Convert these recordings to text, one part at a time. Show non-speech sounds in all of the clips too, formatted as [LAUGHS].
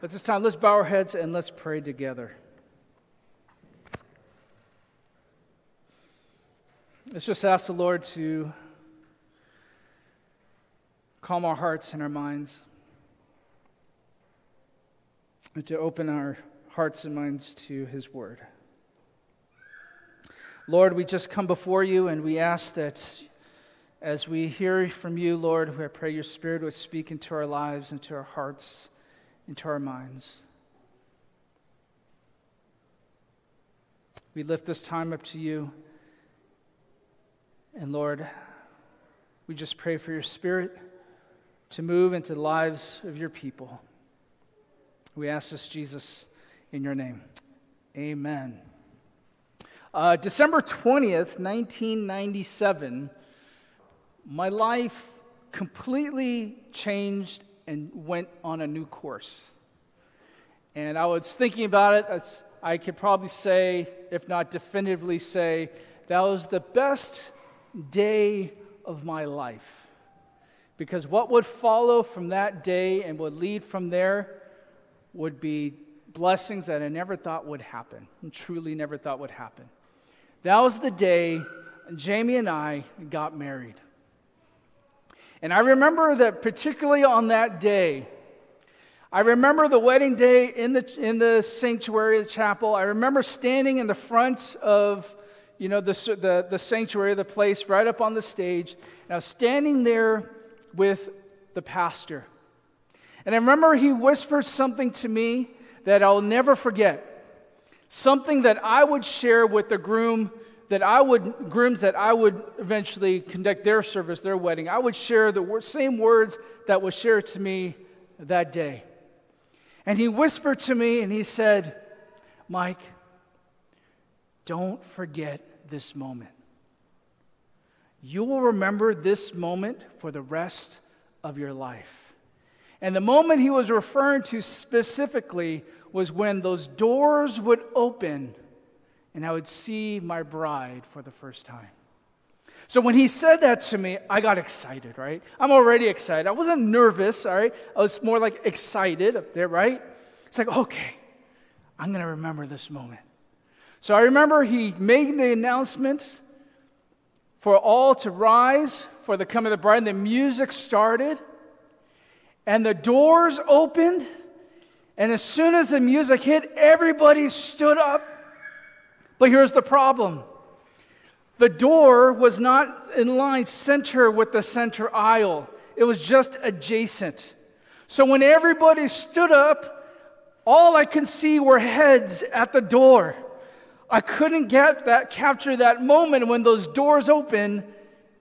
At this time, let's bow our heads and let's pray together. Let's just ask the Lord to calm our hearts and our minds, and to open our hearts and minds to His Word. Lord, we just come before you and we ask that as we hear from you, Lord, I pray your Spirit would speak into our lives, into our hearts into our minds. We lift this time up to you. And Lord, we just pray for your spirit to move into the lives of your people. We ask this, Jesus, in your name. Amen. Uh, December 20th, 1997, my life completely changed and went on a new course. And I was thinking about it. I could probably say, if not definitively say, that was the best day of my life. Because what would follow from that day and would lead from there would be blessings that I never thought would happen, and truly never thought would happen. That was the day Jamie and I got married. And I remember that particularly on that day, I remember the wedding day in the, in the sanctuary, of the chapel. I remember standing in the front of, you know, the, the, the sanctuary, the place right up on the stage. And I was standing there with the pastor. And I remember he whispered something to me that I'll never forget. Something that I would share with the groom that I would, grooms that I would eventually conduct their service, their wedding, I would share the same words that was shared to me that day. And he whispered to me and he said, Mike, don't forget this moment. You will remember this moment for the rest of your life. And the moment he was referring to specifically was when those doors would open and I would see my bride for the first time. So when he said that to me, I got excited, right? I'm already excited. I wasn't nervous, all right? I was more like excited up there, right? It's like, okay, I'm going to remember this moment. So I remember he made the announcement for all to rise for the coming of the bride, and the music started, and the doors opened, and as soon as the music hit, everybody stood up but here's the problem the door was not in line center with the center aisle, it was just adjacent. So when everybody stood up, all I could see were heads at the door. I couldn't get that capture that moment when those doors open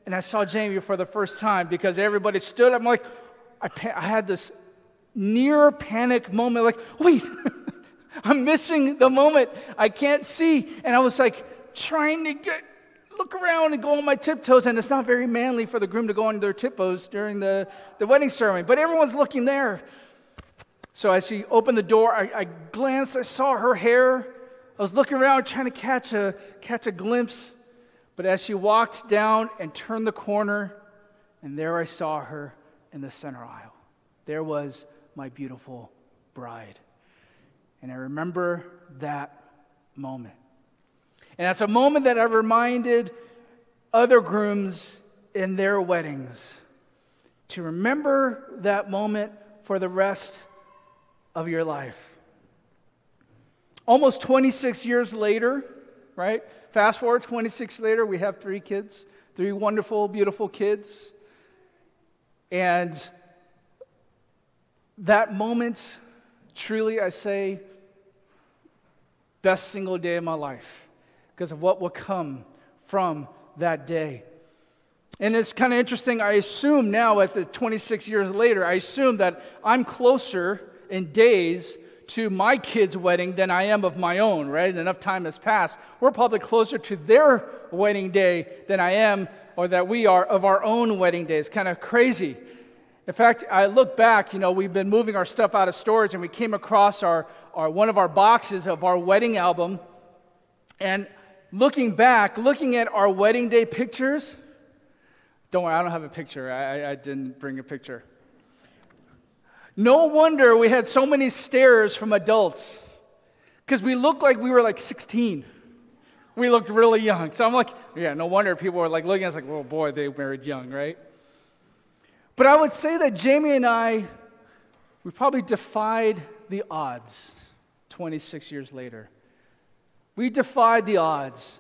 and I saw Jamie for the first time because everybody stood up. I'm like, I, I had this near panic moment, like, wait, [LAUGHS] I'm missing the moment. I can't see. And I was like trying to get look around and go on my tiptoes, and it's not very manly for the groom to go on their tiptoes during the, the wedding ceremony. But everyone's looking there. So as she opened the door, I, I glanced, I saw her hair. I was looking around trying to catch a catch a glimpse. But as she walked down and turned the corner, and there I saw her in the center aisle. There was my beautiful bride. And I remember that moment. And that's a moment that I reminded other grooms in their weddings to remember that moment for the rest of your life. Almost 26 years later, right? Fast forward 26 later, we have three kids, three wonderful, beautiful kids. And that moment Truly, I say, best single day of my life because of what will come from that day. And it's kind of interesting. I assume now, at the 26 years later, I assume that I'm closer in days to my kid's wedding than I am of my own, right? Enough time has passed. We're probably closer to their wedding day than I am or that we are of our own wedding day. It's kind of crazy. In fact, I look back, you know, we've been moving our stuff out of storage and we came across our, our, one of our boxes of our wedding album. And looking back, looking at our wedding day pictures, don't worry, I don't have a picture. I, I didn't bring a picture. No wonder we had so many stares from adults because we looked like we were like 16. We looked really young. So I'm like, yeah, no wonder people were like looking at us like, oh boy, they married young, right? But I would say that Jamie and I, we probably defied the odds 26 years later. We defied the odds.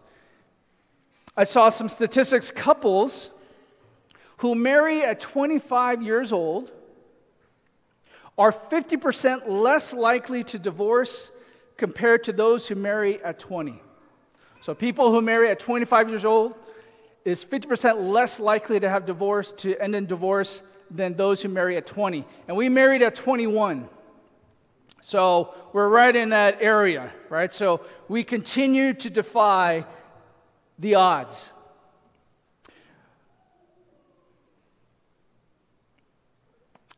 I saw some statistics couples who marry at 25 years old are 50% less likely to divorce compared to those who marry at 20. So people who marry at 25 years old is 50% less likely to have divorce to end in divorce than those who marry at 20. And we married at 21. So we're right in that area, right? So we continue to defy the odds.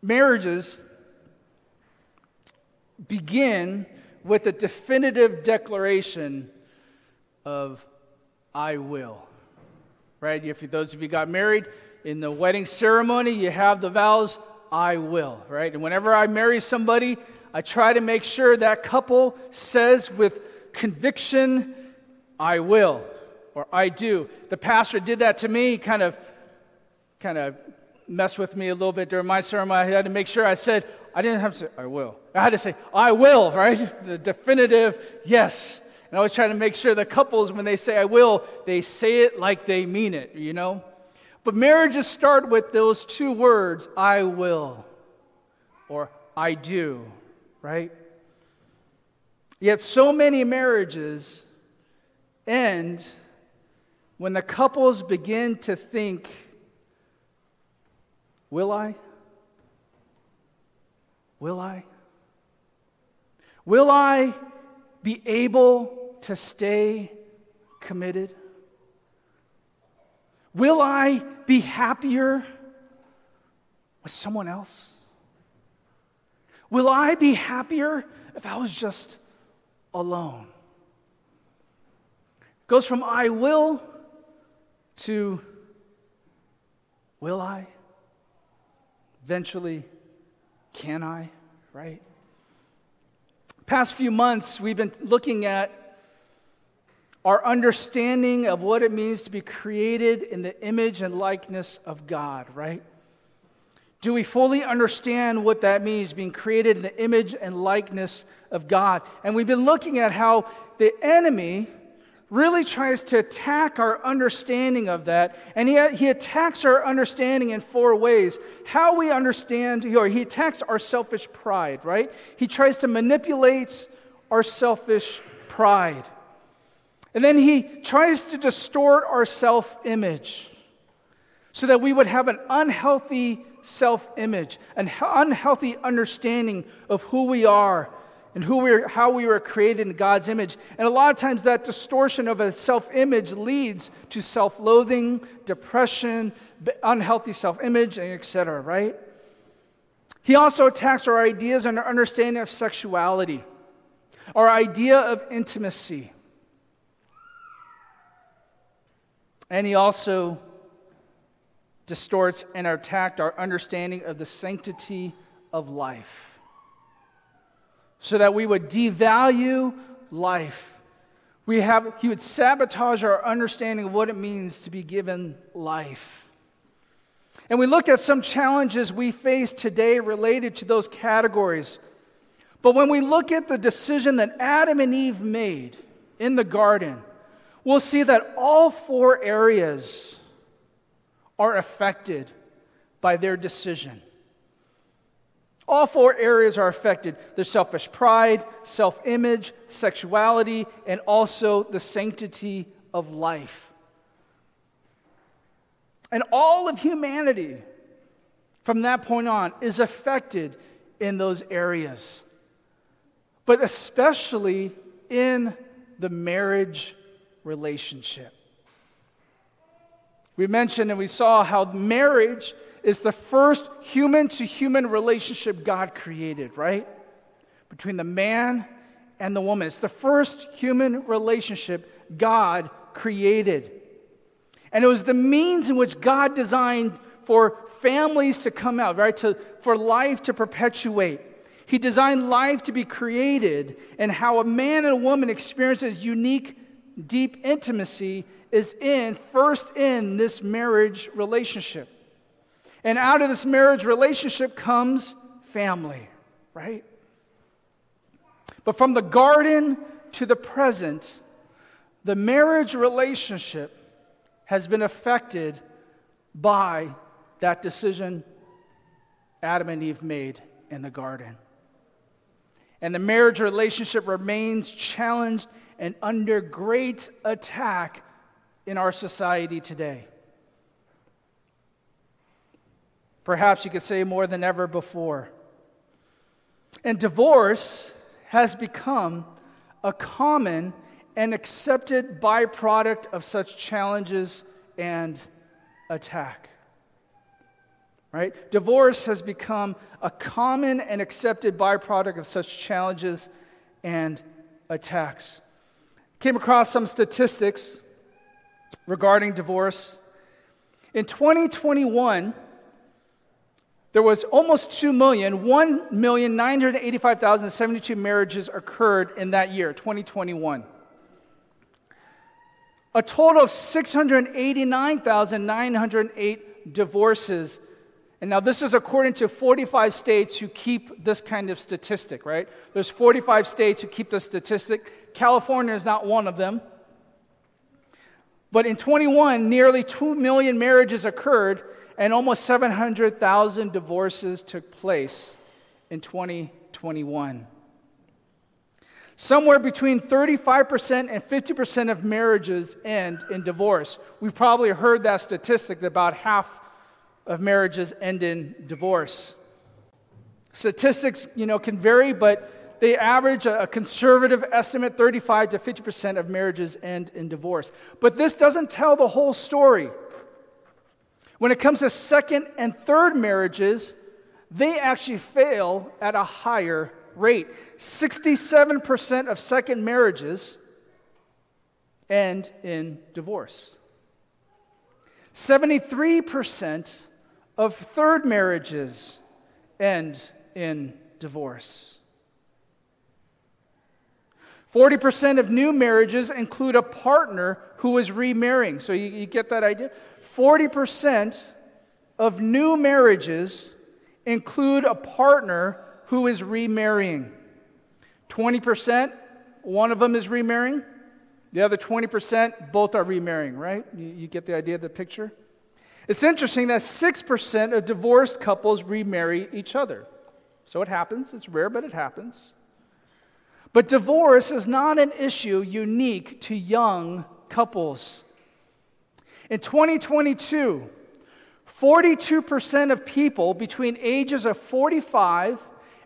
Marriages begin with a definitive declaration of I will. Right? If those of you got married in the wedding ceremony, you have the vows I will, right? And whenever I marry somebody, I try to make sure that couple says with conviction, I will or I do. The pastor did that to me, kind of kind of messed with me a little bit during my sermon. I had to make sure I said, I didn't have to say, I will. I had to say, I will, right? The definitive yes. And I was trying to make sure the couples, when they say I will, they say it like they mean it, you know? But marriages start with those two words, I will, or I do, right? Yet so many marriages end when the couples begin to think, Will I? Will I? Will I be able to stay committed? Will I be happier with someone else? Will I be happier if I was just alone? It goes from I will to will I? Eventually, can I? Right? Past few months, we've been looking at our understanding of what it means to be created in the image and likeness of God, right? Do we fully understand what that means, being created in the image and likeness of God? And we've been looking at how the enemy really tries to attack our understanding of that. And he, he attacks our understanding in four ways. How we understand, or he attacks our selfish pride, right? He tries to manipulate our selfish pride. And then he tries to distort our self image so that we would have an unhealthy self image, an unhealthy understanding of who we are and who we are, how we were created in God's image. And a lot of times that distortion of a self image leads to self loathing, depression, unhealthy self image, etc., right? He also attacks our ideas and our understanding of sexuality, our idea of intimacy. And he also distorts and attacked our understanding of the sanctity of life so that we would devalue life. We have, he would sabotage our understanding of what it means to be given life. And we looked at some challenges we face today related to those categories. But when we look at the decision that Adam and Eve made in the garden, we'll see that all four areas are affected by their decision. All four areas are affected the selfish pride, self image, sexuality, and also the sanctity of life. And all of humanity from that point on is affected in those areas, but especially in the marriage relationship. We mentioned and we saw how marriage is the first human to human relationship God created, right? Between the man and the woman. It's the first human relationship God created. And it was the means in which God designed for families to come out, right? To, for life to perpetuate. He designed life to be created, and how a man and a woman experiences unique, deep intimacy is in, first in this marriage relationship. And out of this marriage relationship comes family, right? But from the garden to the present, the marriage relationship has been affected by that decision Adam and Eve made in the garden. And the marriage relationship remains challenged and under great attack in our society today. Perhaps you could say more than ever before. And divorce has become a common and accepted byproduct of such challenges and attack. Right? Divorce has become a common and accepted byproduct of such challenges and attacks. Came across some statistics regarding divorce. In 2021, there was almost 2 million, 1,985,072 marriages occurred in that year, 2021. A total of 689,908 divorces. And now this is according to 45 states who keep this kind of statistic, right? There's 45 states who keep this statistic. California is not one of them. But in 21, nearly 2 million marriages occurred, and almost 700,000 divorces took place in 2021. Somewhere between 35% and 50% of marriages end in divorce. We've probably heard that statistic that about half of marriages end in divorce. Statistics, you know, can vary, but they average a conservative estimate 35 to 50% of marriages end in divorce. But this doesn't tell the whole story. When it comes to second and third marriages, they actually fail at a higher rate. 67% of second marriages end in divorce. 73% of third marriages end in divorce. 40% of new marriages include a partner who is remarrying. So you, you get that idea? 40% of new marriages include a partner who is remarrying. 20%, one of them is remarrying. The other 20%, both are remarrying, right? You, you get the idea of the picture? It's interesting that 6% of divorced couples remarry each other. So it happens. It's rare, but it happens. But divorce is not an issue unique to young couples. In 2022, 42% of people between ages of 45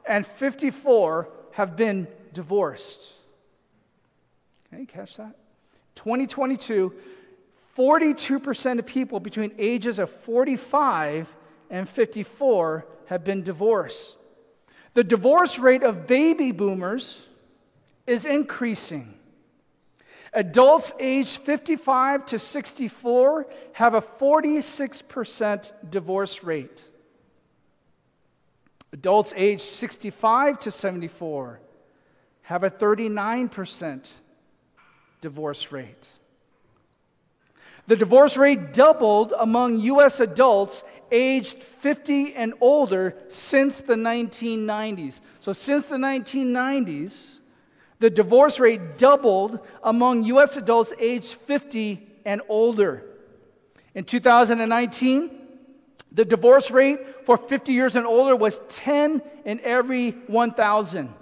and 54 have been divorced. Okay, catch that? 2022, 42% of people between ages of 45 and 54 have been divorced. The divorce rate of baby boomers is increasing. Adults aged 55 to 64 have a 46% divorce rate. Adults aged 65 to 74 have a 39% divorce rate. The divorce rate doubled among U.S. adults aged 50 and older since the 1990s. So, since the 1990s, the divorce rate doubled among U.S. adults aged 50 and older. In 2019, the divorce rate for 50 years and older was 10 in every 1,000.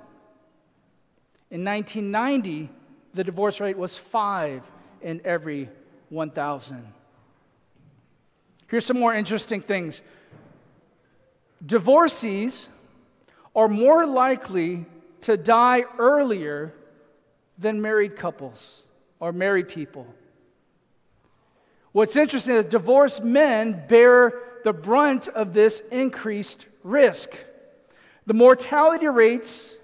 In 1990, the divorce rate was 5 in every 1,000. Here's some more interesting things. Divorcees are more likely to die earlier than married couples or married people. What's interesting is divorced men bear the brunt of this increased risk. The mortality rates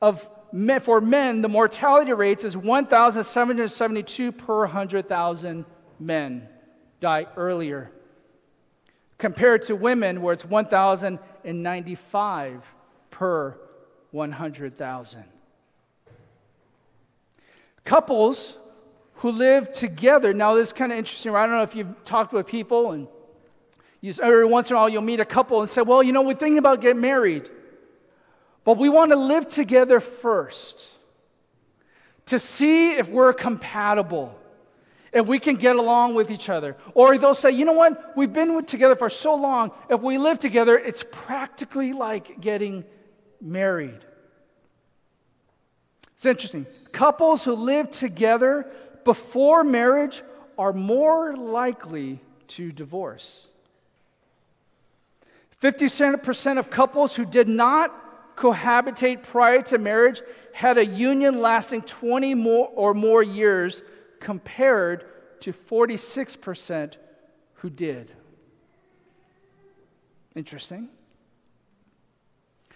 of men, for men, the mortality rates is 1,772 per 100,000 men die earlier compared to women, where it's 1,095 per 100,000. Couples who live together, now this is kind of interesting. I don't know if you've talked with people and you, every once in a while you'll meet a couple and say, Well, you know, we're thinking about getting married, but we want to live together first to see if we're compatible if we can get along with each other. Or they'll say, you know what, we've been together for so long, if we live together, it's practically like getting married. It's interesting. Couples who live together before marriage are more likely to divorce. 50% of couples who did not cohabitate prior to marriage had a union lasting 20 more or more years compared to 46% who did. Interesting.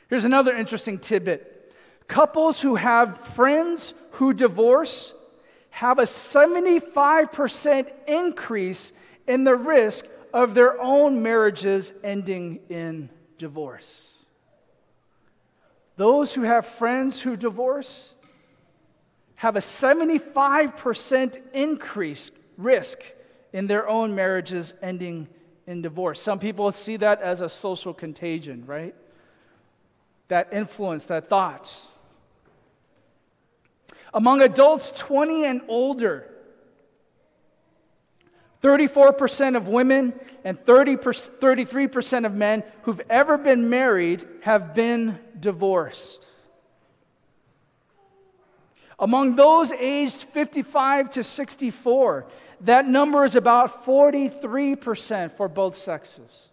Here's another interesting tidbit couples who have friends who divorce have a 75% increase in the risk of their own marriages ending in divorce. Those who have friends who divorce have a 75% increase risk in their own marriages ending in divorce. Some people see that as a social contagion, right? That influence, that thought. Among adults 20 and older, 34% of women and 30 33% of men who've ever been married have been divorced. Among those aged 55 to 64, that number is about 43% for both sexes.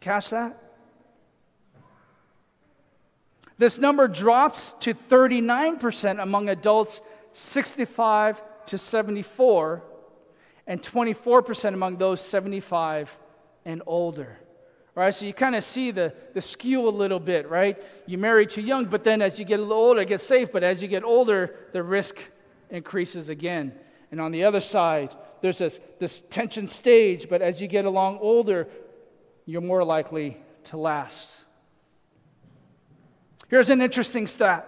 Catch that? This number drops to 39% among adults 65 to 74, and 24% among those 75 and older right? So you kind of see the, the skew a little bit, right? You marry too young, but then as you get a little older, it gets safe, but as you get older, the risk increases again. And on the other side, there's this, this tension stage, but as you get along older, you're more likely to last. Here's an interesting stat.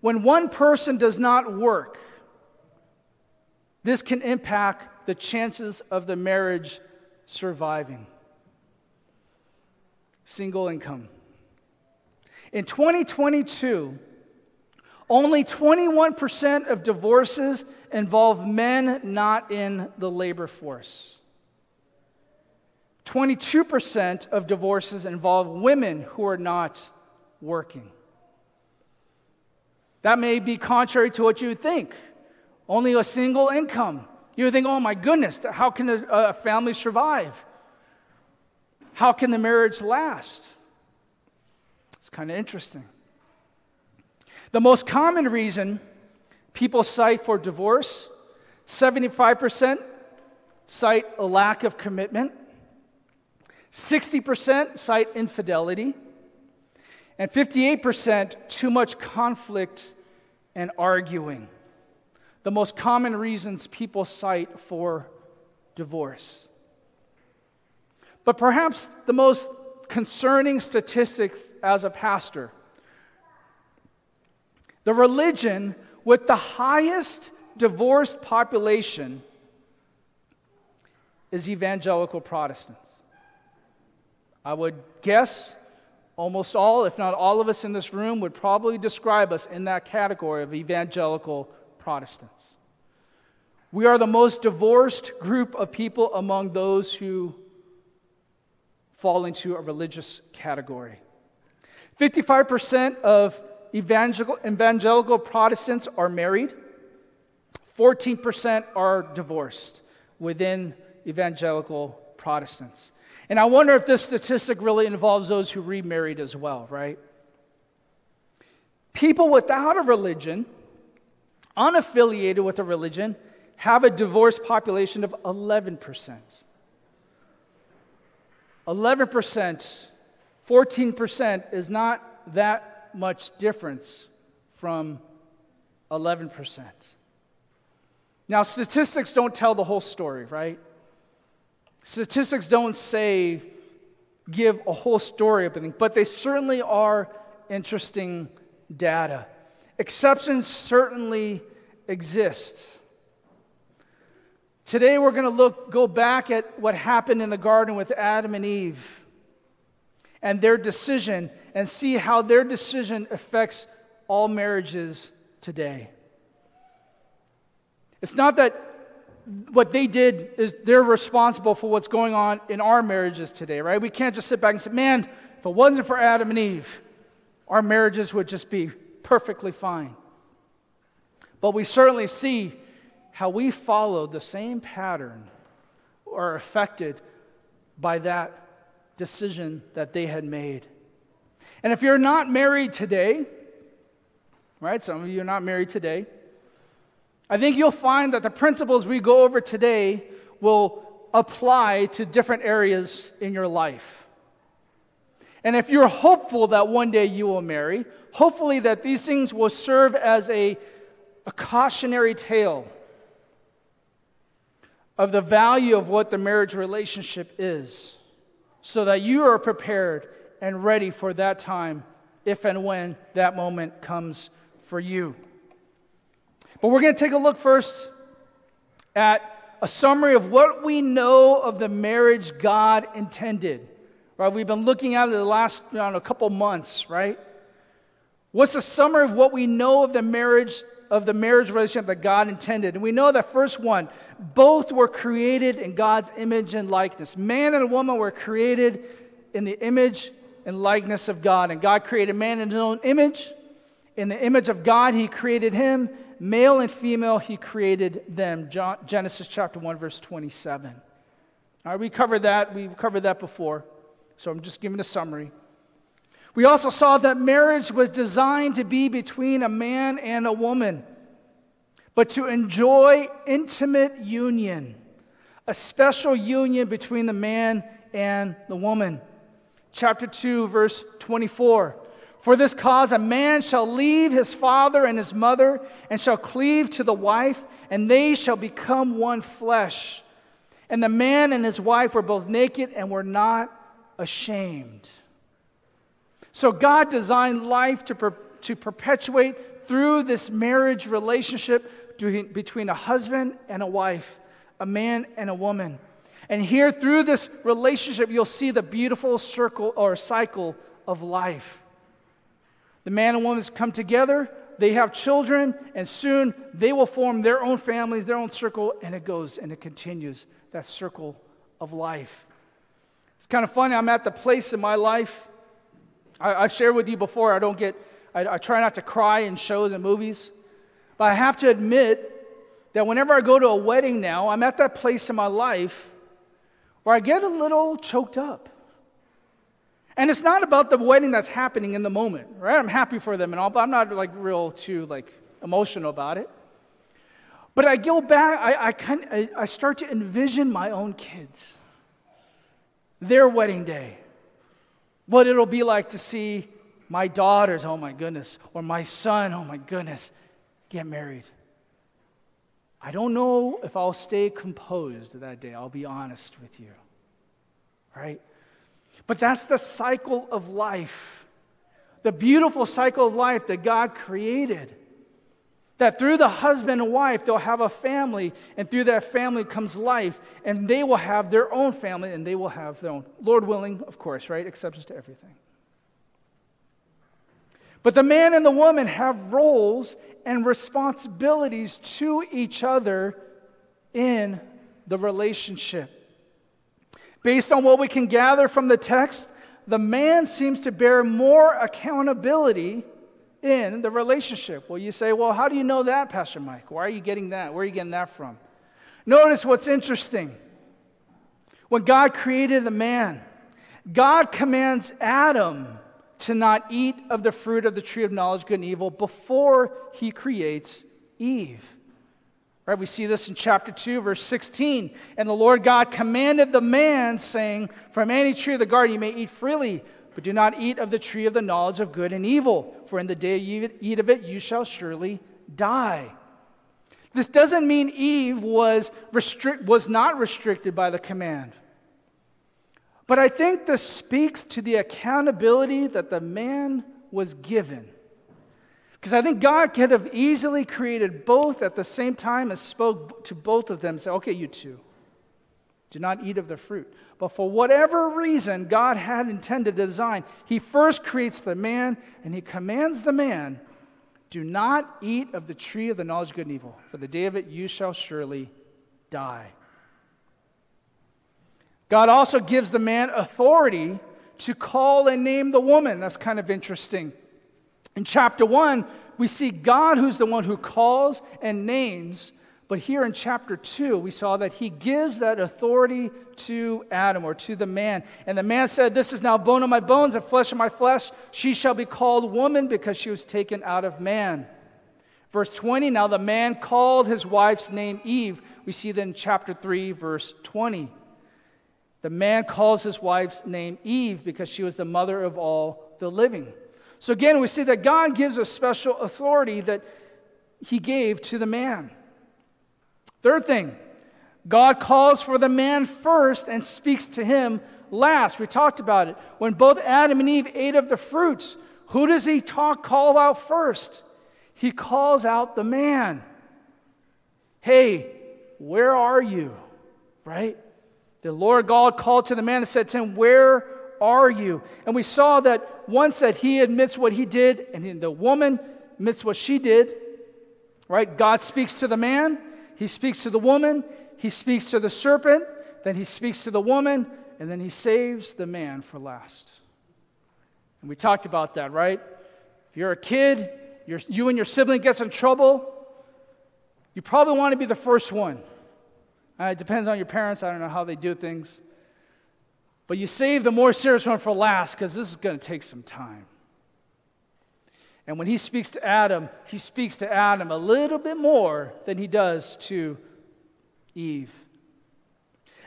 When one person does not work, this can impact the chances of the marriage surviving. Single income. In 2022, only 21% of divorces involve men not in the labor force. 22% of divorces involve women who are not working. That may be contrary to what you would think. Only a single income. You would think, oh my goodness, how can a, a family survive? How can the marriage last? It's kind of interesting. The most common reason people cite for divorce 75% cite a lack of commitment, 60% cite infidelity, and 58% too much conflict and arguing the most common reasons people cite for divorce. But perhaps the most concerning statistic as a pastor the religion with the highest divorced population is evangelical Protestants. I would guess almost all, if not all of us in this room, would probably describe us in that category of evangelical Protestants. We are the most divorced group of people among those who fall into a religious category. 55% of evangelical, evangelical Protestants are married, 14% are divorced within evangelical Protestants. And I wonder if this statistic really involves those who remarried as well, right? People without a religion unaffiliated with a religion have a divorce population of 11%. 11%, 14% is not that much difference from 11%. Now, statistics don't tell the whole story, right? Statistics don't say, give a whole story of anything, but they certainly are interesting data. Exceptions certainly exist. Today we're going to look go back at what happened in the garden with Adam and Eve and their decision and see how their decision affects all marriages today. It's not that what they did is they're responsible for what's going on in our marriages today, right? We can't just sit back and say, man, if it wasn't for Adam and Eve, our marriages would just be perfectly fine. But we certainly see how we follow the same pattern or affected by that decision that they had made. And if you're not married today, right, some of you are not married today, I think you'll find that the principles we go over today will apply to different areas in your life. And if you're hopeful that one day you will marry, hopefully that these things will serve as a, a cautionary tale of the value of what the marriage relationship is, so that you are prepared and ready for that time if and when that moment comes for you. But we're going to take a look first at a summary of what we know of the marriage God intended. Right? We've been looking at it the last you know, a couple months, right? What's the summary of what we know of the marriage of the marriage relationship that God intended? And we know that first one, both were created in God's image and likeness. Man and woman were created in the image and likeness of God. And God created man in his own image. In the image of God, he created him male and female, he created them. Genesis chapter 1, verse 27. All right, we covered that. We've covered that before. So I'm just giving a summary. We also saw that marriage was designed to be between a man and a woman, but to enjoy intimate union, a special union between the man and the woman. Chapter 2, verse 24. For this cause, a man shall leave his father and his mother and shall cleave to the wife, and they shall become one flesh. And the man and his wife were both naked and were not ashamed. So, God designed life to, per- to perpetuate through this marriage relationship between a husband and a wife, a man and a woman. And here, through this relationship, you'll see the beautiful circle or cycle of life. The man and woman come together, they have children, and soon they will form their own families, their own circle, and it goes and it continues that circle of life. It's kind of funny. I'm at the place in my life. I, have shared with you before, I don't get, I, I try not to cry in shows and movies. But I have to admit that whenever I go to a wedding now, I'm at that place in my life where I get a little choked up. And it's not about the wedding that's happening in the moment, right? I'm happy for them and all, but I'm not like real too like emotional about it. But I go back, I, I, kind I, I start to envision my own kids, their wedding day, what it'll be like to see my daughters, oh my goodness, or my son, oh my goodness, get married. I don't know if I'll stay composed that day, I'll be honest with you, right? But that's the cycle of life, the beautiful cycle of life that God created. That through the husband and wife, they'll have a family, and through that family comes life, and they will have their own family, and they will have their own. Lord willing, of course, right? Exceptions to everything. But the man and the woman have roles and responsibilities to each other in the relationship. Based on what we can gather from the text, the man seems to bear more accountability in the relationship. Well, you say, well, how do you know that, Pastor Mike? Why are you getting that? Where are you getting that from? Notice what's interesting. When God created the man, God commands Adam to not eat of the fruit of the tree of knowledge, good and evil, before he creates Eve. Right? We see this in chapter 2, verse 16. And the Lord God commanded the man, saying, From any tree of the garden you may eat freely, but do not eat of the tree of the knowledge of good and evil, for in the day you eat of it, you shall surely die. This doesn't mean Eve was, restrict, was not restricted by the command. But I think this speaks to the accountability that the man was given. Because I think God could have easily created both at the same time and spoke to both of them said, okay, you two, do not eat of the fruit. But for whatever reason God had intended to design, He first creates the man and He commands the man, do not eat of the tree of the knowledge of good and evil, for the day of it you shall surely die. God also gives the man authority to call and name the woman. That's kind of interesting. In chapter 1, we see God who's the one who calls and names. But here in chapter 2, we saw that he gives that authority to Adam or to the man. And the man said, This is now bone of my bones and flesh of my flesh. She shall be called woman because she was taken out of man. Verse 20, now the man called his wife's name Eve. We see that in chapter 3, verse 20. The man calls his wife's name Eve because she was the mother of all the living. So again, we see that God gives a special authority that he gave to the man. Third thing, God calls for the man first and speaks to him last. We talked about it. When both Adam and Eve ate of the fruits, who does he talk call out first? He calls out the man. Hey, where are you? Right? The Lord God called to the man and said to him, Where are you? And we saw that once that he admits what he did, and the woman admits what she did, right? God speaks to the man, he speaks to the woman, he speaks to the serpent, then he speaks to the woman, and then he saves the man for last. And we talked about that, right? If you're a kid, you and your sibling gets in trouble, you probably want to be the first one. Uh, it depends on your parents. I don't know how they do things. But you save the more serious one for last because this is going to take some time. And when he speaks to Adam, he speaks to Adam a little bit more than he does to Eve.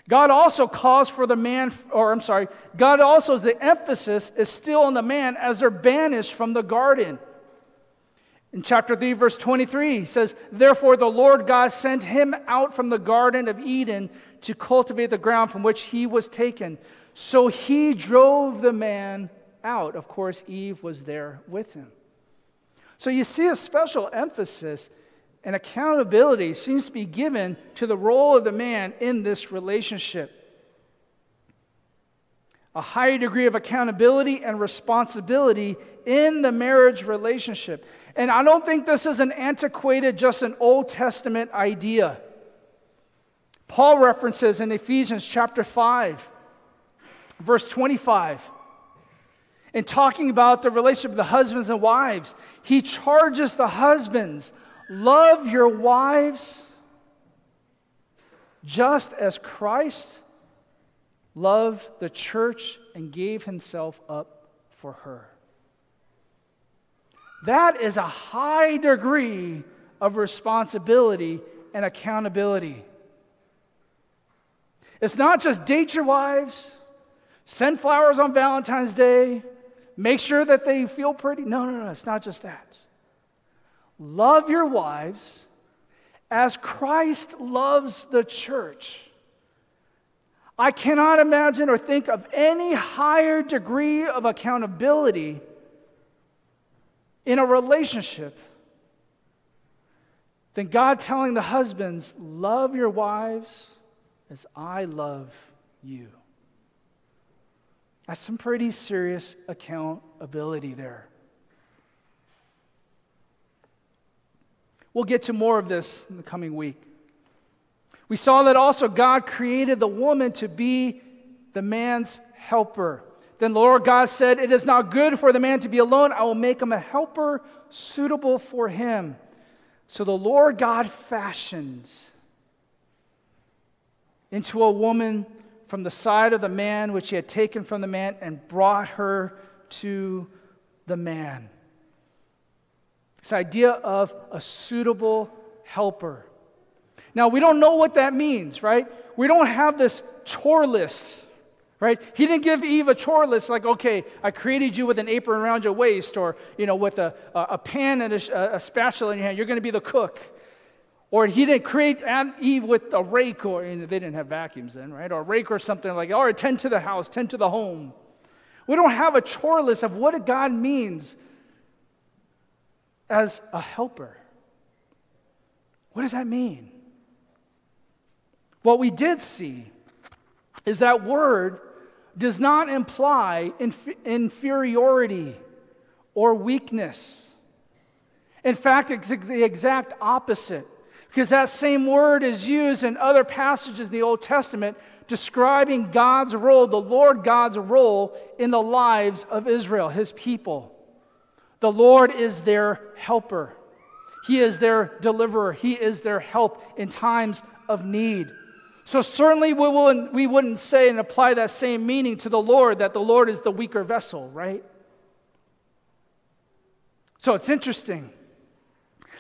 God also calls for the man, or I'm sorry, God also, the emphasis is still on the man as they're banished from the garden. In chapter 3, verse 23, he says, Therefore the Lord God sent him out from the Garden of Eden to cultivate the ground from which he was taken. So he drove the man out. Of course, Eve was there with him. So you see a special emphasis and accountability seems to be given to the role of the man in this relationship. A higher degree of accountability and responsibility in the marriage relationship. And I don't think this is an antiquated, just an Old Testament idea. Paul references in Ephesians chapter 5, verse 25, in talking about the relationship of the husbands and wives, he charges the husbands love your wives just as Christ loved the church and gave himself up for her. That is a high degree of responsibility and accountability. It's not just date your wives, send flowers on Valentine's Day, make sure that they feel pretty. No, no, no, it's not just that. Love your wives as Christ loves the church. I cannot imagine or think of any higher degree of accountability in a relationship than God telling the husbands, Love your wives as I love you. That's some pretty serious accountability there. We'll get to more of this in the coming week. We saw that also God created the woman to be the man's helper. Then the Lord God said, It is not good for the man to be alone. I will make him a helper suitable for him. So the Lord God fashioned into a woman from the side of the man which he had taken from the man and brought her to the man. This idea of a suitable helper. Now, we don't know what that means, right? We don't have this chore list right? He didn't give Eve a chore list like, okay, I created you with an apron around your waist or, you know, with a, a, pan and a, a spatula in your hand. You're going to be the cook. Or he didn't create Adam, Eve with a rake, or you know, they didn't have vacuums then, right? Or a rake or something like, or tend to the house, tend to the home. We don't have a chore list of what God means as a helper. What does that mean? What we did see is that word does not imply inf- inferiority or weakness. In fact, it's the exact opposite, because that same word is used in other passages in the Old Testament describing God's role, the Lord God's role in the lives of Israel, his people. The Lord is their helper. He is their deliverer. He is their help in times of need. So, certainly, we wouldn't, we wouldn't say and apply that same meaning to the Lord that the Lord is the weaker vessel, right? So, it's interesting.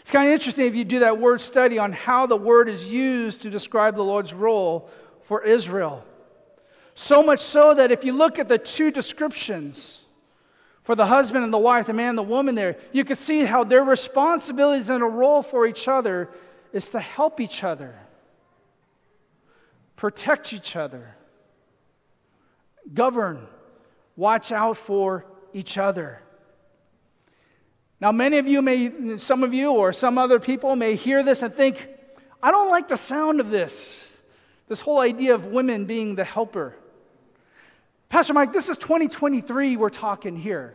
It's kind of interesting if you do that word study on how the word is used to describe the Lord's role for Israel. So much so that if you look at the two descriptions for the husband and the wife, the man and the woman there, you can see how their responsibilities and a role for each other is to help each other protect each other, govern, watch out for each other. Now, many of you may, some of you or some other people may hear this and think, I don't like the sound of this. This whole idea of women being the helper. Pastor Mike, this is 2023 we're talking here.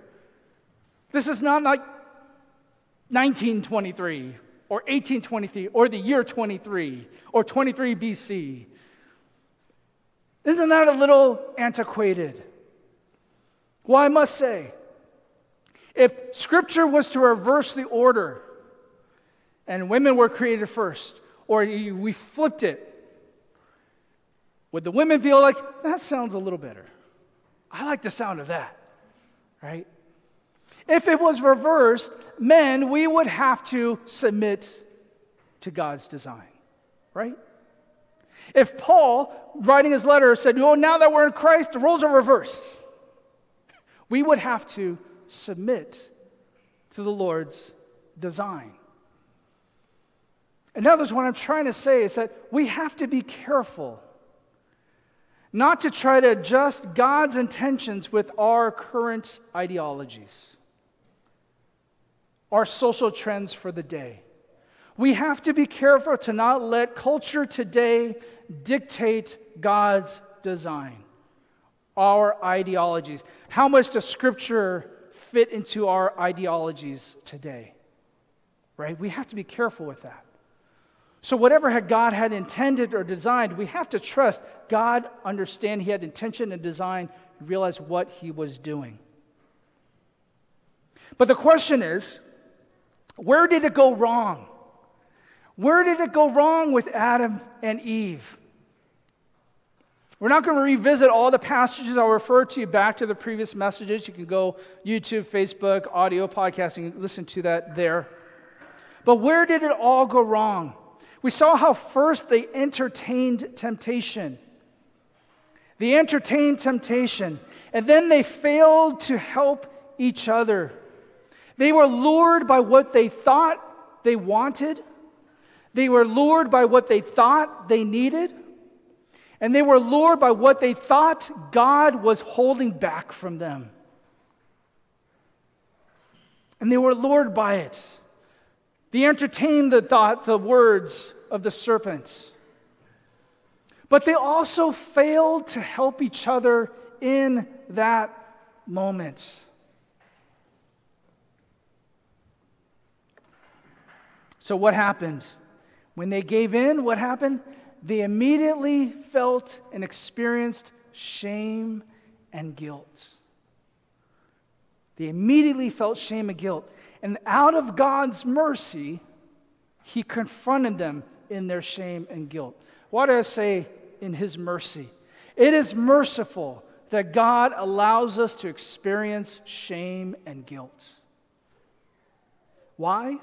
This is not like 1923 or 1823 or the year 23 or 23 BC. Isn't that a little antiquated? Well, I must say, if Scripture was to reverse the order and women were created first, or we flipped it, would the women feel like, that sounds a little better? I like the sound of that, right? If it was reversed, men, we would have to submit to God's design, right? If Paul, writing his letter, said, Oh, now that we're in Christ, the roles are reversed, we would have to submit to the Lord's design. In other words, what I'm trying to say is that we have to be careful not to try to adjust God's intentions with our current ideologies, our social trends for the day. We have to be careful to not let culture today dictate God's design, our ideologies. How much does Scripture fit into our ideologies today? Right? We have to be careful with that. So, whatever had God had intended or designed, we have to trust God, understand He had intention and design, realize what He was doing. But the question is where did it go wrong? Where did it go wrong with Adam and Eve? We're not going to revisit all the passages. I'll refer to you back to the previous messages. You can go YouTube, Facebook, audio podcasting, listen to that there. But where did it all go wrong? We saw how first they entertained temptation. They entertained temptation, and then they failed to help each other. They were lured by what they thought they wanted they were lured by what they thought they needed, and they were lured by what they thought God was holding back from them. And they were lured by it. They entertained the thought, the words of the serpent. But they also failed to help each other in that moment. So, what happened? When they gave in, what happened? They immediately felt and experienced shame and guilt. They immediately felt shame and guilt. And out of God's mercy, He confronted them in their shame and guilt. Why do I say in His mercy? It is merciful that God allows us to experience shame and guilt. Why?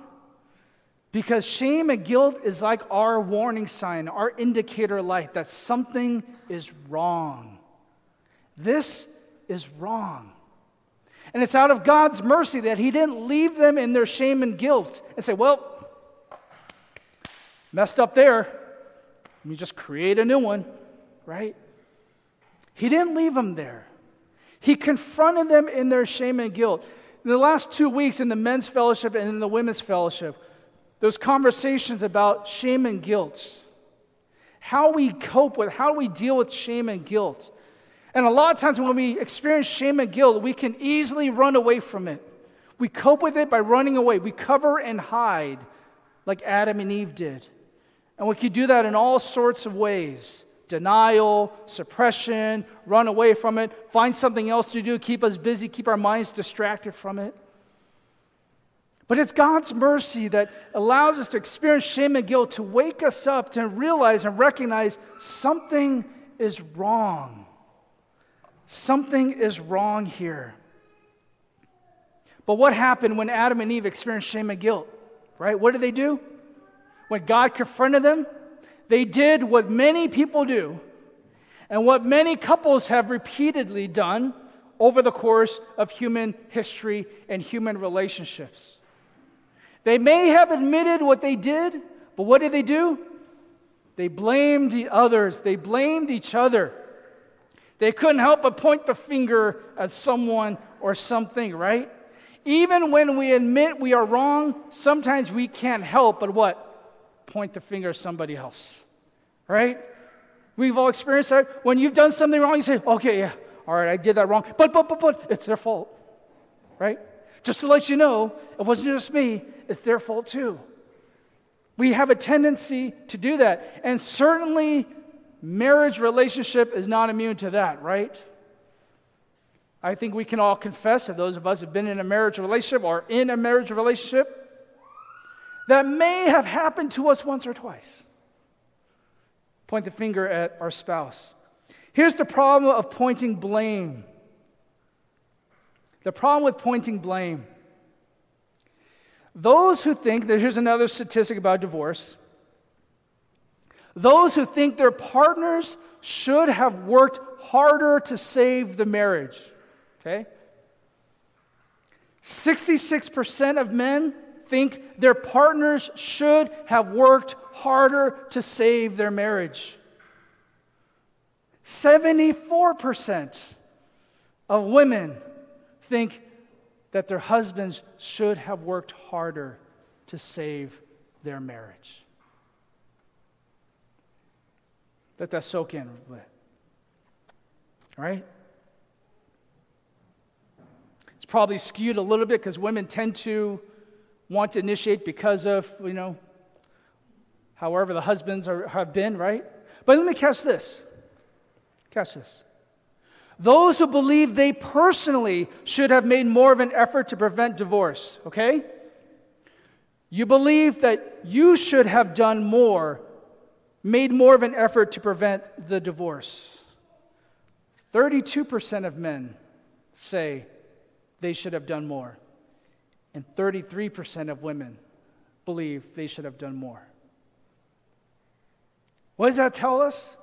Because shame and guilt is like our warning sign, our indicator light that something is wrong. This is wrong. And it's out of God's mercy that He didn't leave them in their shame and guilt and say, well, Messed up there. Let me just create a new one, right? He didn't leave them there. He confronted them in their shame and guilt. In the last two weeks in the men's fellowship and in the women's fellowship, those conversations about shame and guilt, how we cope with, how we deal with shame and guilt. And a lot of times when we experience shame and guilt, we can easily run away from it. We cope with it by running away. We cover and hide like Adam and Eve did. And we can do that in all sorts of ways denial, suppression, run away from it, find something else to do, keep us busy, keep our minds distracted from it. But it's God's mercy that allows us to experience shame and guilt, to wake us up, to realize and recognize something is wrong. Something is wrong here. But what happened when Adam and Eve experienced shame and guilt? Right? What did they do? When God confronted them, they did what many people do and what many couples have repeatedly done over the course of human history and human relationships. They may have admitted what they did, but what did they do? They blamed the others, they blamed each other. They couldn't help but point the finger at someone or something, right? Even when we admit we are wrong, sometimes we can't help but what? Point the finger at somebody else, right? We've all experienced that. When you've done something wrong, you say, okay, yeah, all right, I did that wrong. But, but, but, but, it's their fault, right? Just to let you know, it wasn't just me, it's their fault too. We have a tendency to do that. And certainly, marriage relationship is not immune to that, right? I think we can all confess, if those of us have been in a marriage relationship or in a marriage relationship, that may have happened to us once or twice. Point the finger at our spouse. Here's the problem of pointing blame. The problem with pointing blame those who think, that here's another statistic about divorce. Those who think their partners should have worked harder to save the marriage. Okay? 66% of men think their partners should have worked harder to save their marriage. 74% of women think that their husbands should have worked harder to save their marriage. Let that soak in a bit. It's probably skewed a little bit because women tend to want to initiate because of, you know, however the husbands are, have been, right? But let me catch this. Catch this. Those who believe they personally should have made more of an effort to prevent divorce, okay? You believe that you should have done more, made more of an effort to prevent the divorce. 32% of men say they should have done more, and 33% of women believe they should have done more. What does that tell us?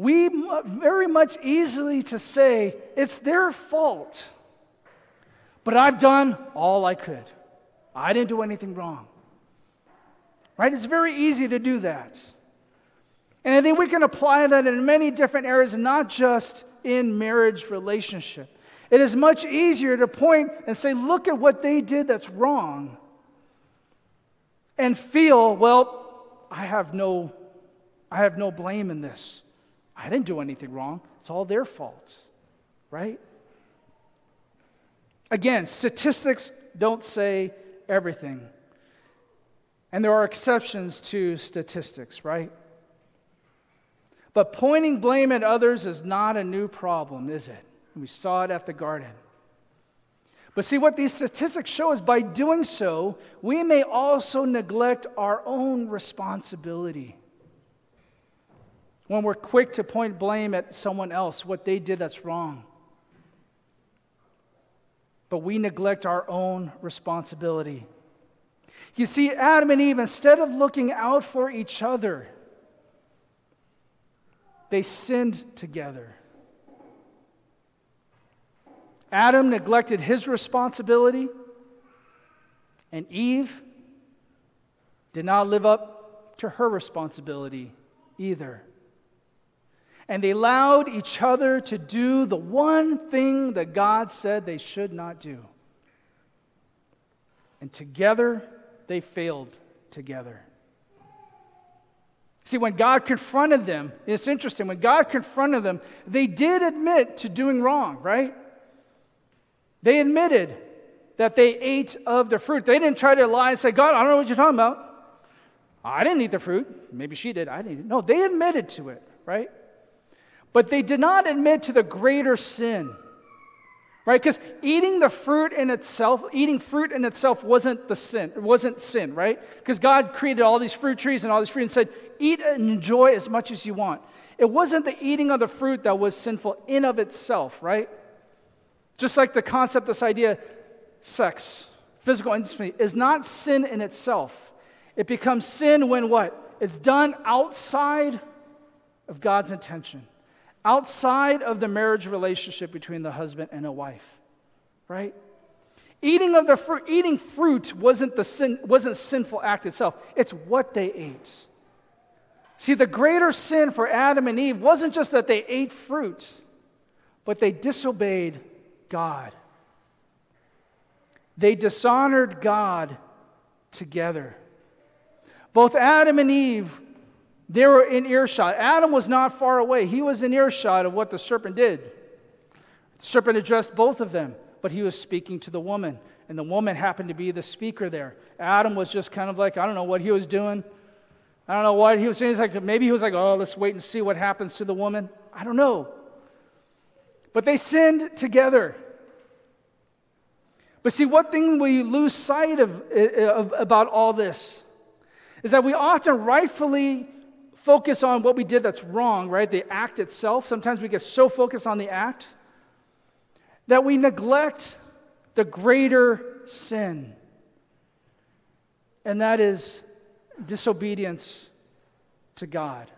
We very much easily to say it's their fault. But I've done all I could. I didn't do anything wrong. Right? It's very easy to do that. And I think we can apply that in many different areas, not just in marriage relationship. It is much easier to point and say, look at what they did that's wrong. And feel, well, I have no I have no blame in this. I didn't do anything wrong. It's all their fault, right? Again, statistics don't say everything. And there are exceptions to statistics, right? But pointing blame at others is not a new problem, is it? We saw it at the garden. But see, what these statistics show is by doing so, we may also neglect our own responsibility when we're quick to point blame at someone else, what they did that's wrong. But we neglect our own responsibility. You see, Adam and Eve, instead of looking out for each other, they sinned together. Adam neglected his responsibility, and Eve did not live up to her responsibility either. And they allowed each other to do the one thing that God said they should not do. And together, they failed together. See, when God confronted them, it's interesting, when God confronted them, they did admit to doing wrong, right? They admitted that they ate of the fruit. They didn't try to lie and say, God, I don't know what you're talking about. I didn't eat the fruit. Maybe she did. I didn't. No, they admitted to it, right? But they did not admit to the greater sin. Right? Because eating the fruit in itself, eating fruit in itself wasn't the sin. It wasn't sin, right? Because God created all these fruit trees and all these fruit and said, eat and enjoy as much as you want. It wasn't the eating of the fruit that was sinful in of itself, right? Just like the concept, this idea, sex, physical intimacy, is not sin in itself. It becomes sin when what? It's done outside of God's intention outside of the marriage relationship between the husband and a wife, right? Eating of the fruit, eating fruit wasn't the sin, wasn't sinful act itself. It's what they ate. See, the greater sin for Adam and Eve wasn't just that they ate fruit, but they disobeyed God. They dishonored God together. Both Adam and Eve they were in earshot. Adam was not far away. He was in earshot of what the serpent did. The serpent addressed both of them, but he was speaking to the woman, and the woman happened to be the speaker there. Adam was just kind of like, I don't know what he was doing. I don't know what he was saying. He's like, maybe he was like, oh, let's wait and see what happens to the woman. I don't know. But they sinned together. But see, what thing we lose sight of, eh, eh, of about all this is that we often rightfully focus on what we did that's wrong, right? The act itself. Sometimes we get so focused on the act that we neglect the greater sin. And that is disobedience to God,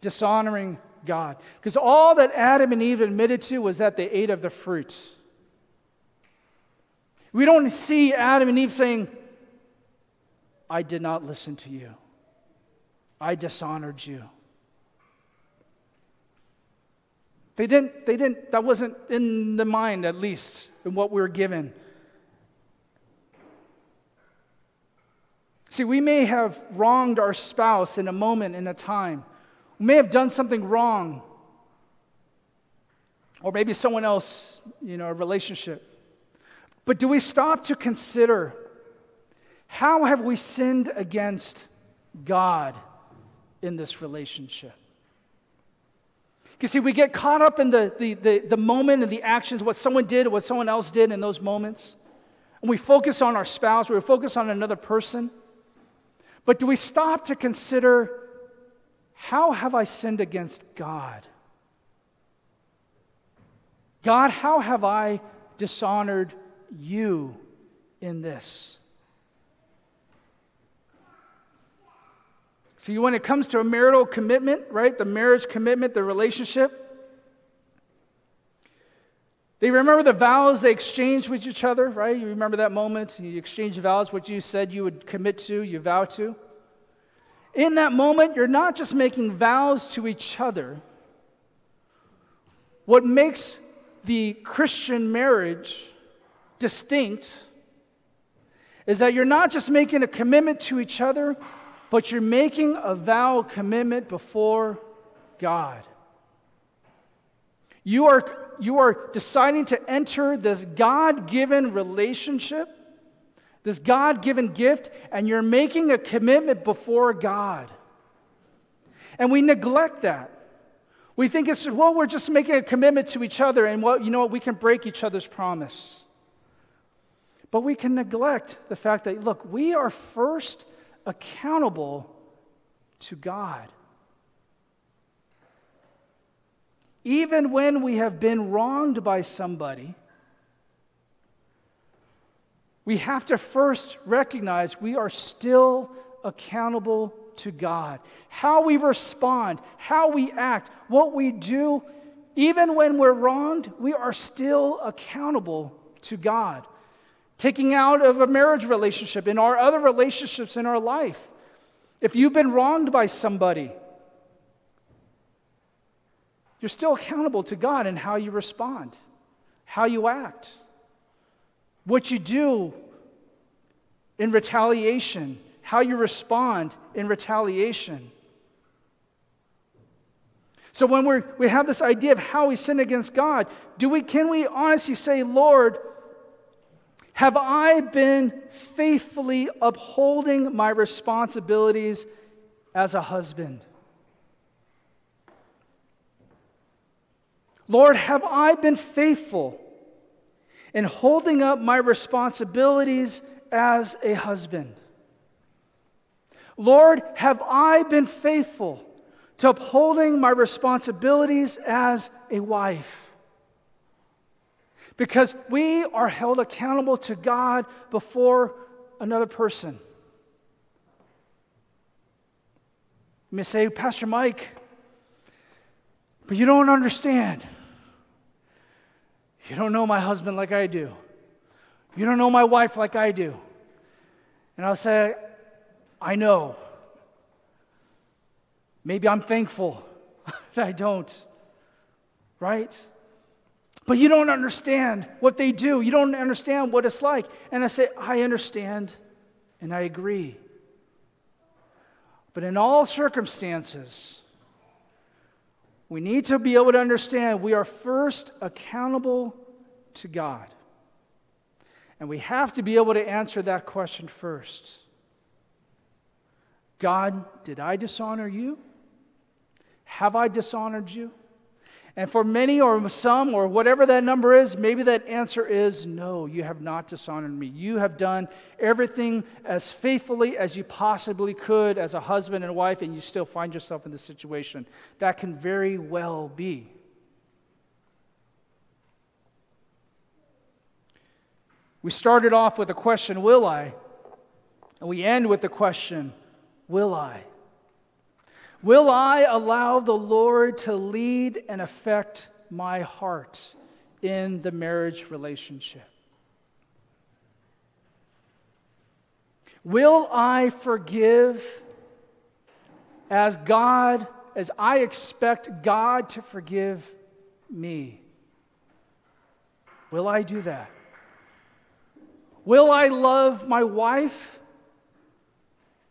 dishonoring God. Because all that Adam and Eve admitted to was that they ate of the fruit. We don't see Adam and Eve saying, I did not listen to you. I dishonored you. They didn't, they didn't, that wasn't in the mind, at least, in what we were given. See, we may have wronged our spouse in a moment, in a time. We may have done something wrong. Or maybe someone else, you know, a relationship. But do we stop to consider how have we sinned against God? In this relationship. You see, we get caught up in the, the, the, the, moment and the actions, what someone did, what someone else did in those moments. And we focus on our spouse, we focus on another person. But do we stop to consider how have I sinned against God? God, how have I dishonored you in this? See, when it comes to a marital commitment, right, the marriage commitment, the relationship, they remember the vows they exchanged with each other, right? You remember that moment? You exchanged vows, what you said you would commit to, you vow to. In that moment, you're not just making vows to each other. What makes the Christian marriage distinct is that you're not just making a commitment to each other, but you're making a vow commitment before God. You are, you are deciding to enter this God given relationship, this God given gift, and you're making a commitment before God. And we neglect that. We think it's, well, we're just making a commitment to each other, and well, you know what, we can break each other's promise. But we can neglect the fact that, look, we are first accountable to God. Even when we have been wronged by somebody, we have to first recognize we are still accountable to God. How we respond, how we act, what we do, even when we're wronged, we are still accountable to God. Taking out of a marriage relationship, in our other relationships in our life. If you've been wronged by somebody, you're still accountable to God in how you respond, how you act, what you do in retaliation, how you respond in retaliation. So when we we have this idea of how we sin against God, do we, can we honestly say, Lord, have I been faithfully upholding my responsibilities as a husband? Lord, have I been faithful in holding up my responsibilities as a husband? Lord, have I been faithful to upholding my responsibilities as a wife? Because we are held accountable to God before another person. You may say, Pastor Mike, but you don't understand. You don't know my husband like I do. You don't know my wife like I do. And I'll say, I know. Maybe I'm thankful [LAUGHS] that I don't. Right? But you don't understand what they do. You don't understand what it's like. And I say, I understand and I agree. But in all circumstances, we need to be able to understand we are first accountable to God. And we have to be able to answer that question first God, did I dishonor you? Have I dishonored you? And for many or some or whatever that number is, maybe that answer is no, you have not dishonored me. You have done everything as faithfully as you possibly could as a husband and wife, and you still find yourself in this situation. That can very well be. We started off with the question, Will I? And we end with the question, Will I? Will I allow the Lord to lead and affect my heart in the marriage relationship? Will I forgive as God, as I expect God to forgive me? Will I do that? Will I love my wife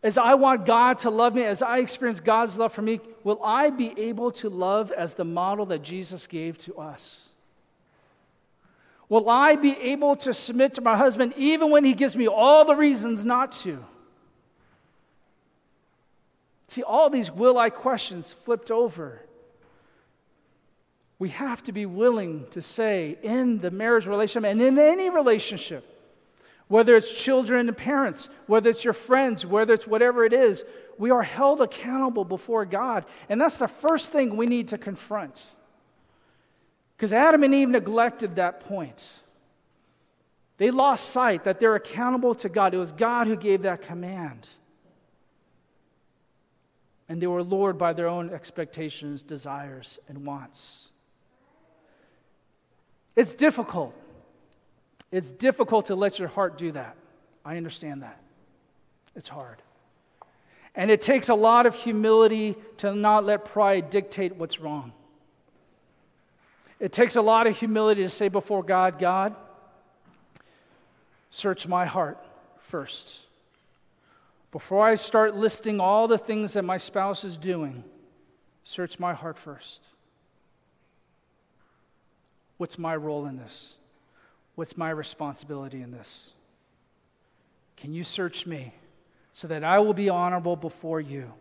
as I want God to love me, as I experience God's love for me, will I be able to love as the model that Jesus gave to us? Will I be able to submit to my husband even when he gives me all the reasons not to? See, all these will I questions flipped over. We have to be willing to say in the marriage relationship and in any relationship, whether it's children and parents, whether it's your friends, whether it's whatever it is, we are held accountable before God. And that's the first thing we need to confront. Because Adam and Eve neglected that point. They lost sight that they're accountable to God. It was God who gave that command. And they were lured by their own expectations, desires, and wants. It's difficult. It's difficult to let your heart do that. I understand that. It's hard. And it takes a lot of humility to not let pride dictate what's wrong. It takes a lot of humility to say before God, God, search my heart first. Before I start listing all the things that my spouse is doing, search my heart first. What's my role in this? What's my responsibility in this? Can you search me so that I will be honorable before you?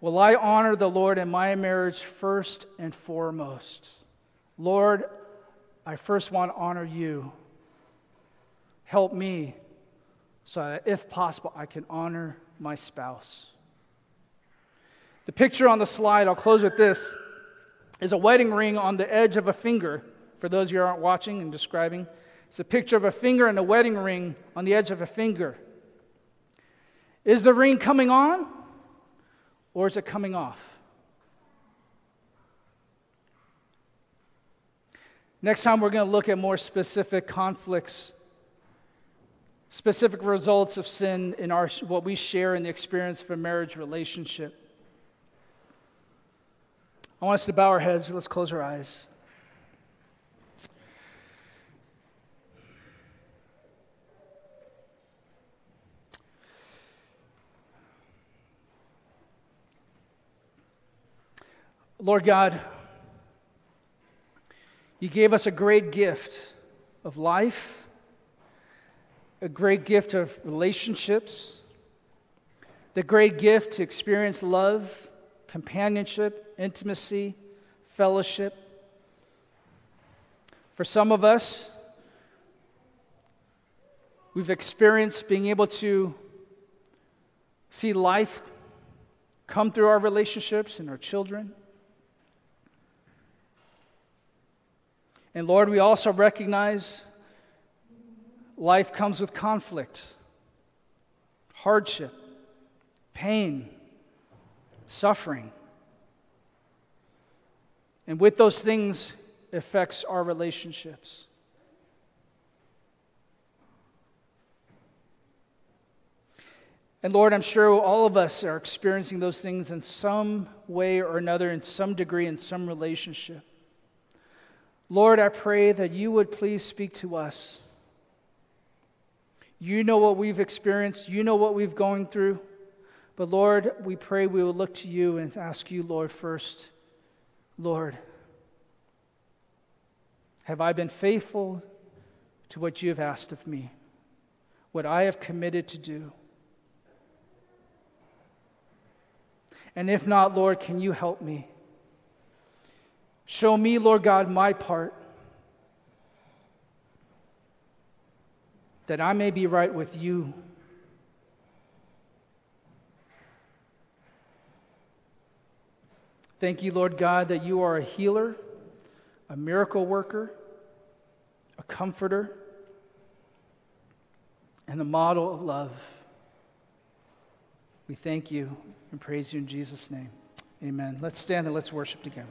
Will I honor the Lord in my marriage first and foremost? Lord, I first want to honor you. Help me so that, if possible, I can honor my spouse. The picture on the slide, I'll close with this, is a wedding ring on the edge of a finger for those of you who aren't watching and describing, it's a picture of a finger and a wedding ring on the edge of a finger. Is the ring coming on or is it coming off? Next time, we're going to look at more specific conflicts specific results of sin in our, what we share in the experience of a marriage relationship. I want us to bow our heads. Let's close our eyes. Lord God, you gave us a great gift of life, a great gift of relationships, the great gift to experience love, companionship, intimacy, fellowship. For some of us, we've experienced being able to see life come through our relationships and our children. And Lord, we also recognize life comes with conflict, hardship, pain, suffering. And with those things affects our relationships. And Lord, I'm sure all of us are experiencing those things in some way or another, in some degree, in some relationship. Lord, I pray that you would please speak to us. You know what we've experienced, you know what we've going through. But Lord, we pray we will look to you and ask you, Lord, first, Lord, have I been faithful to what you have asked of me, what I have committed to do? And if not, Lord, can you help me? Show me, Lord God, my part, that I may be right with you. Thank you, Lord God, that you are a healer, a miracle worker, a comforter, and a model of love. We thank you and praise you in Jesus' name. Amen. Let's stand and let's worship together.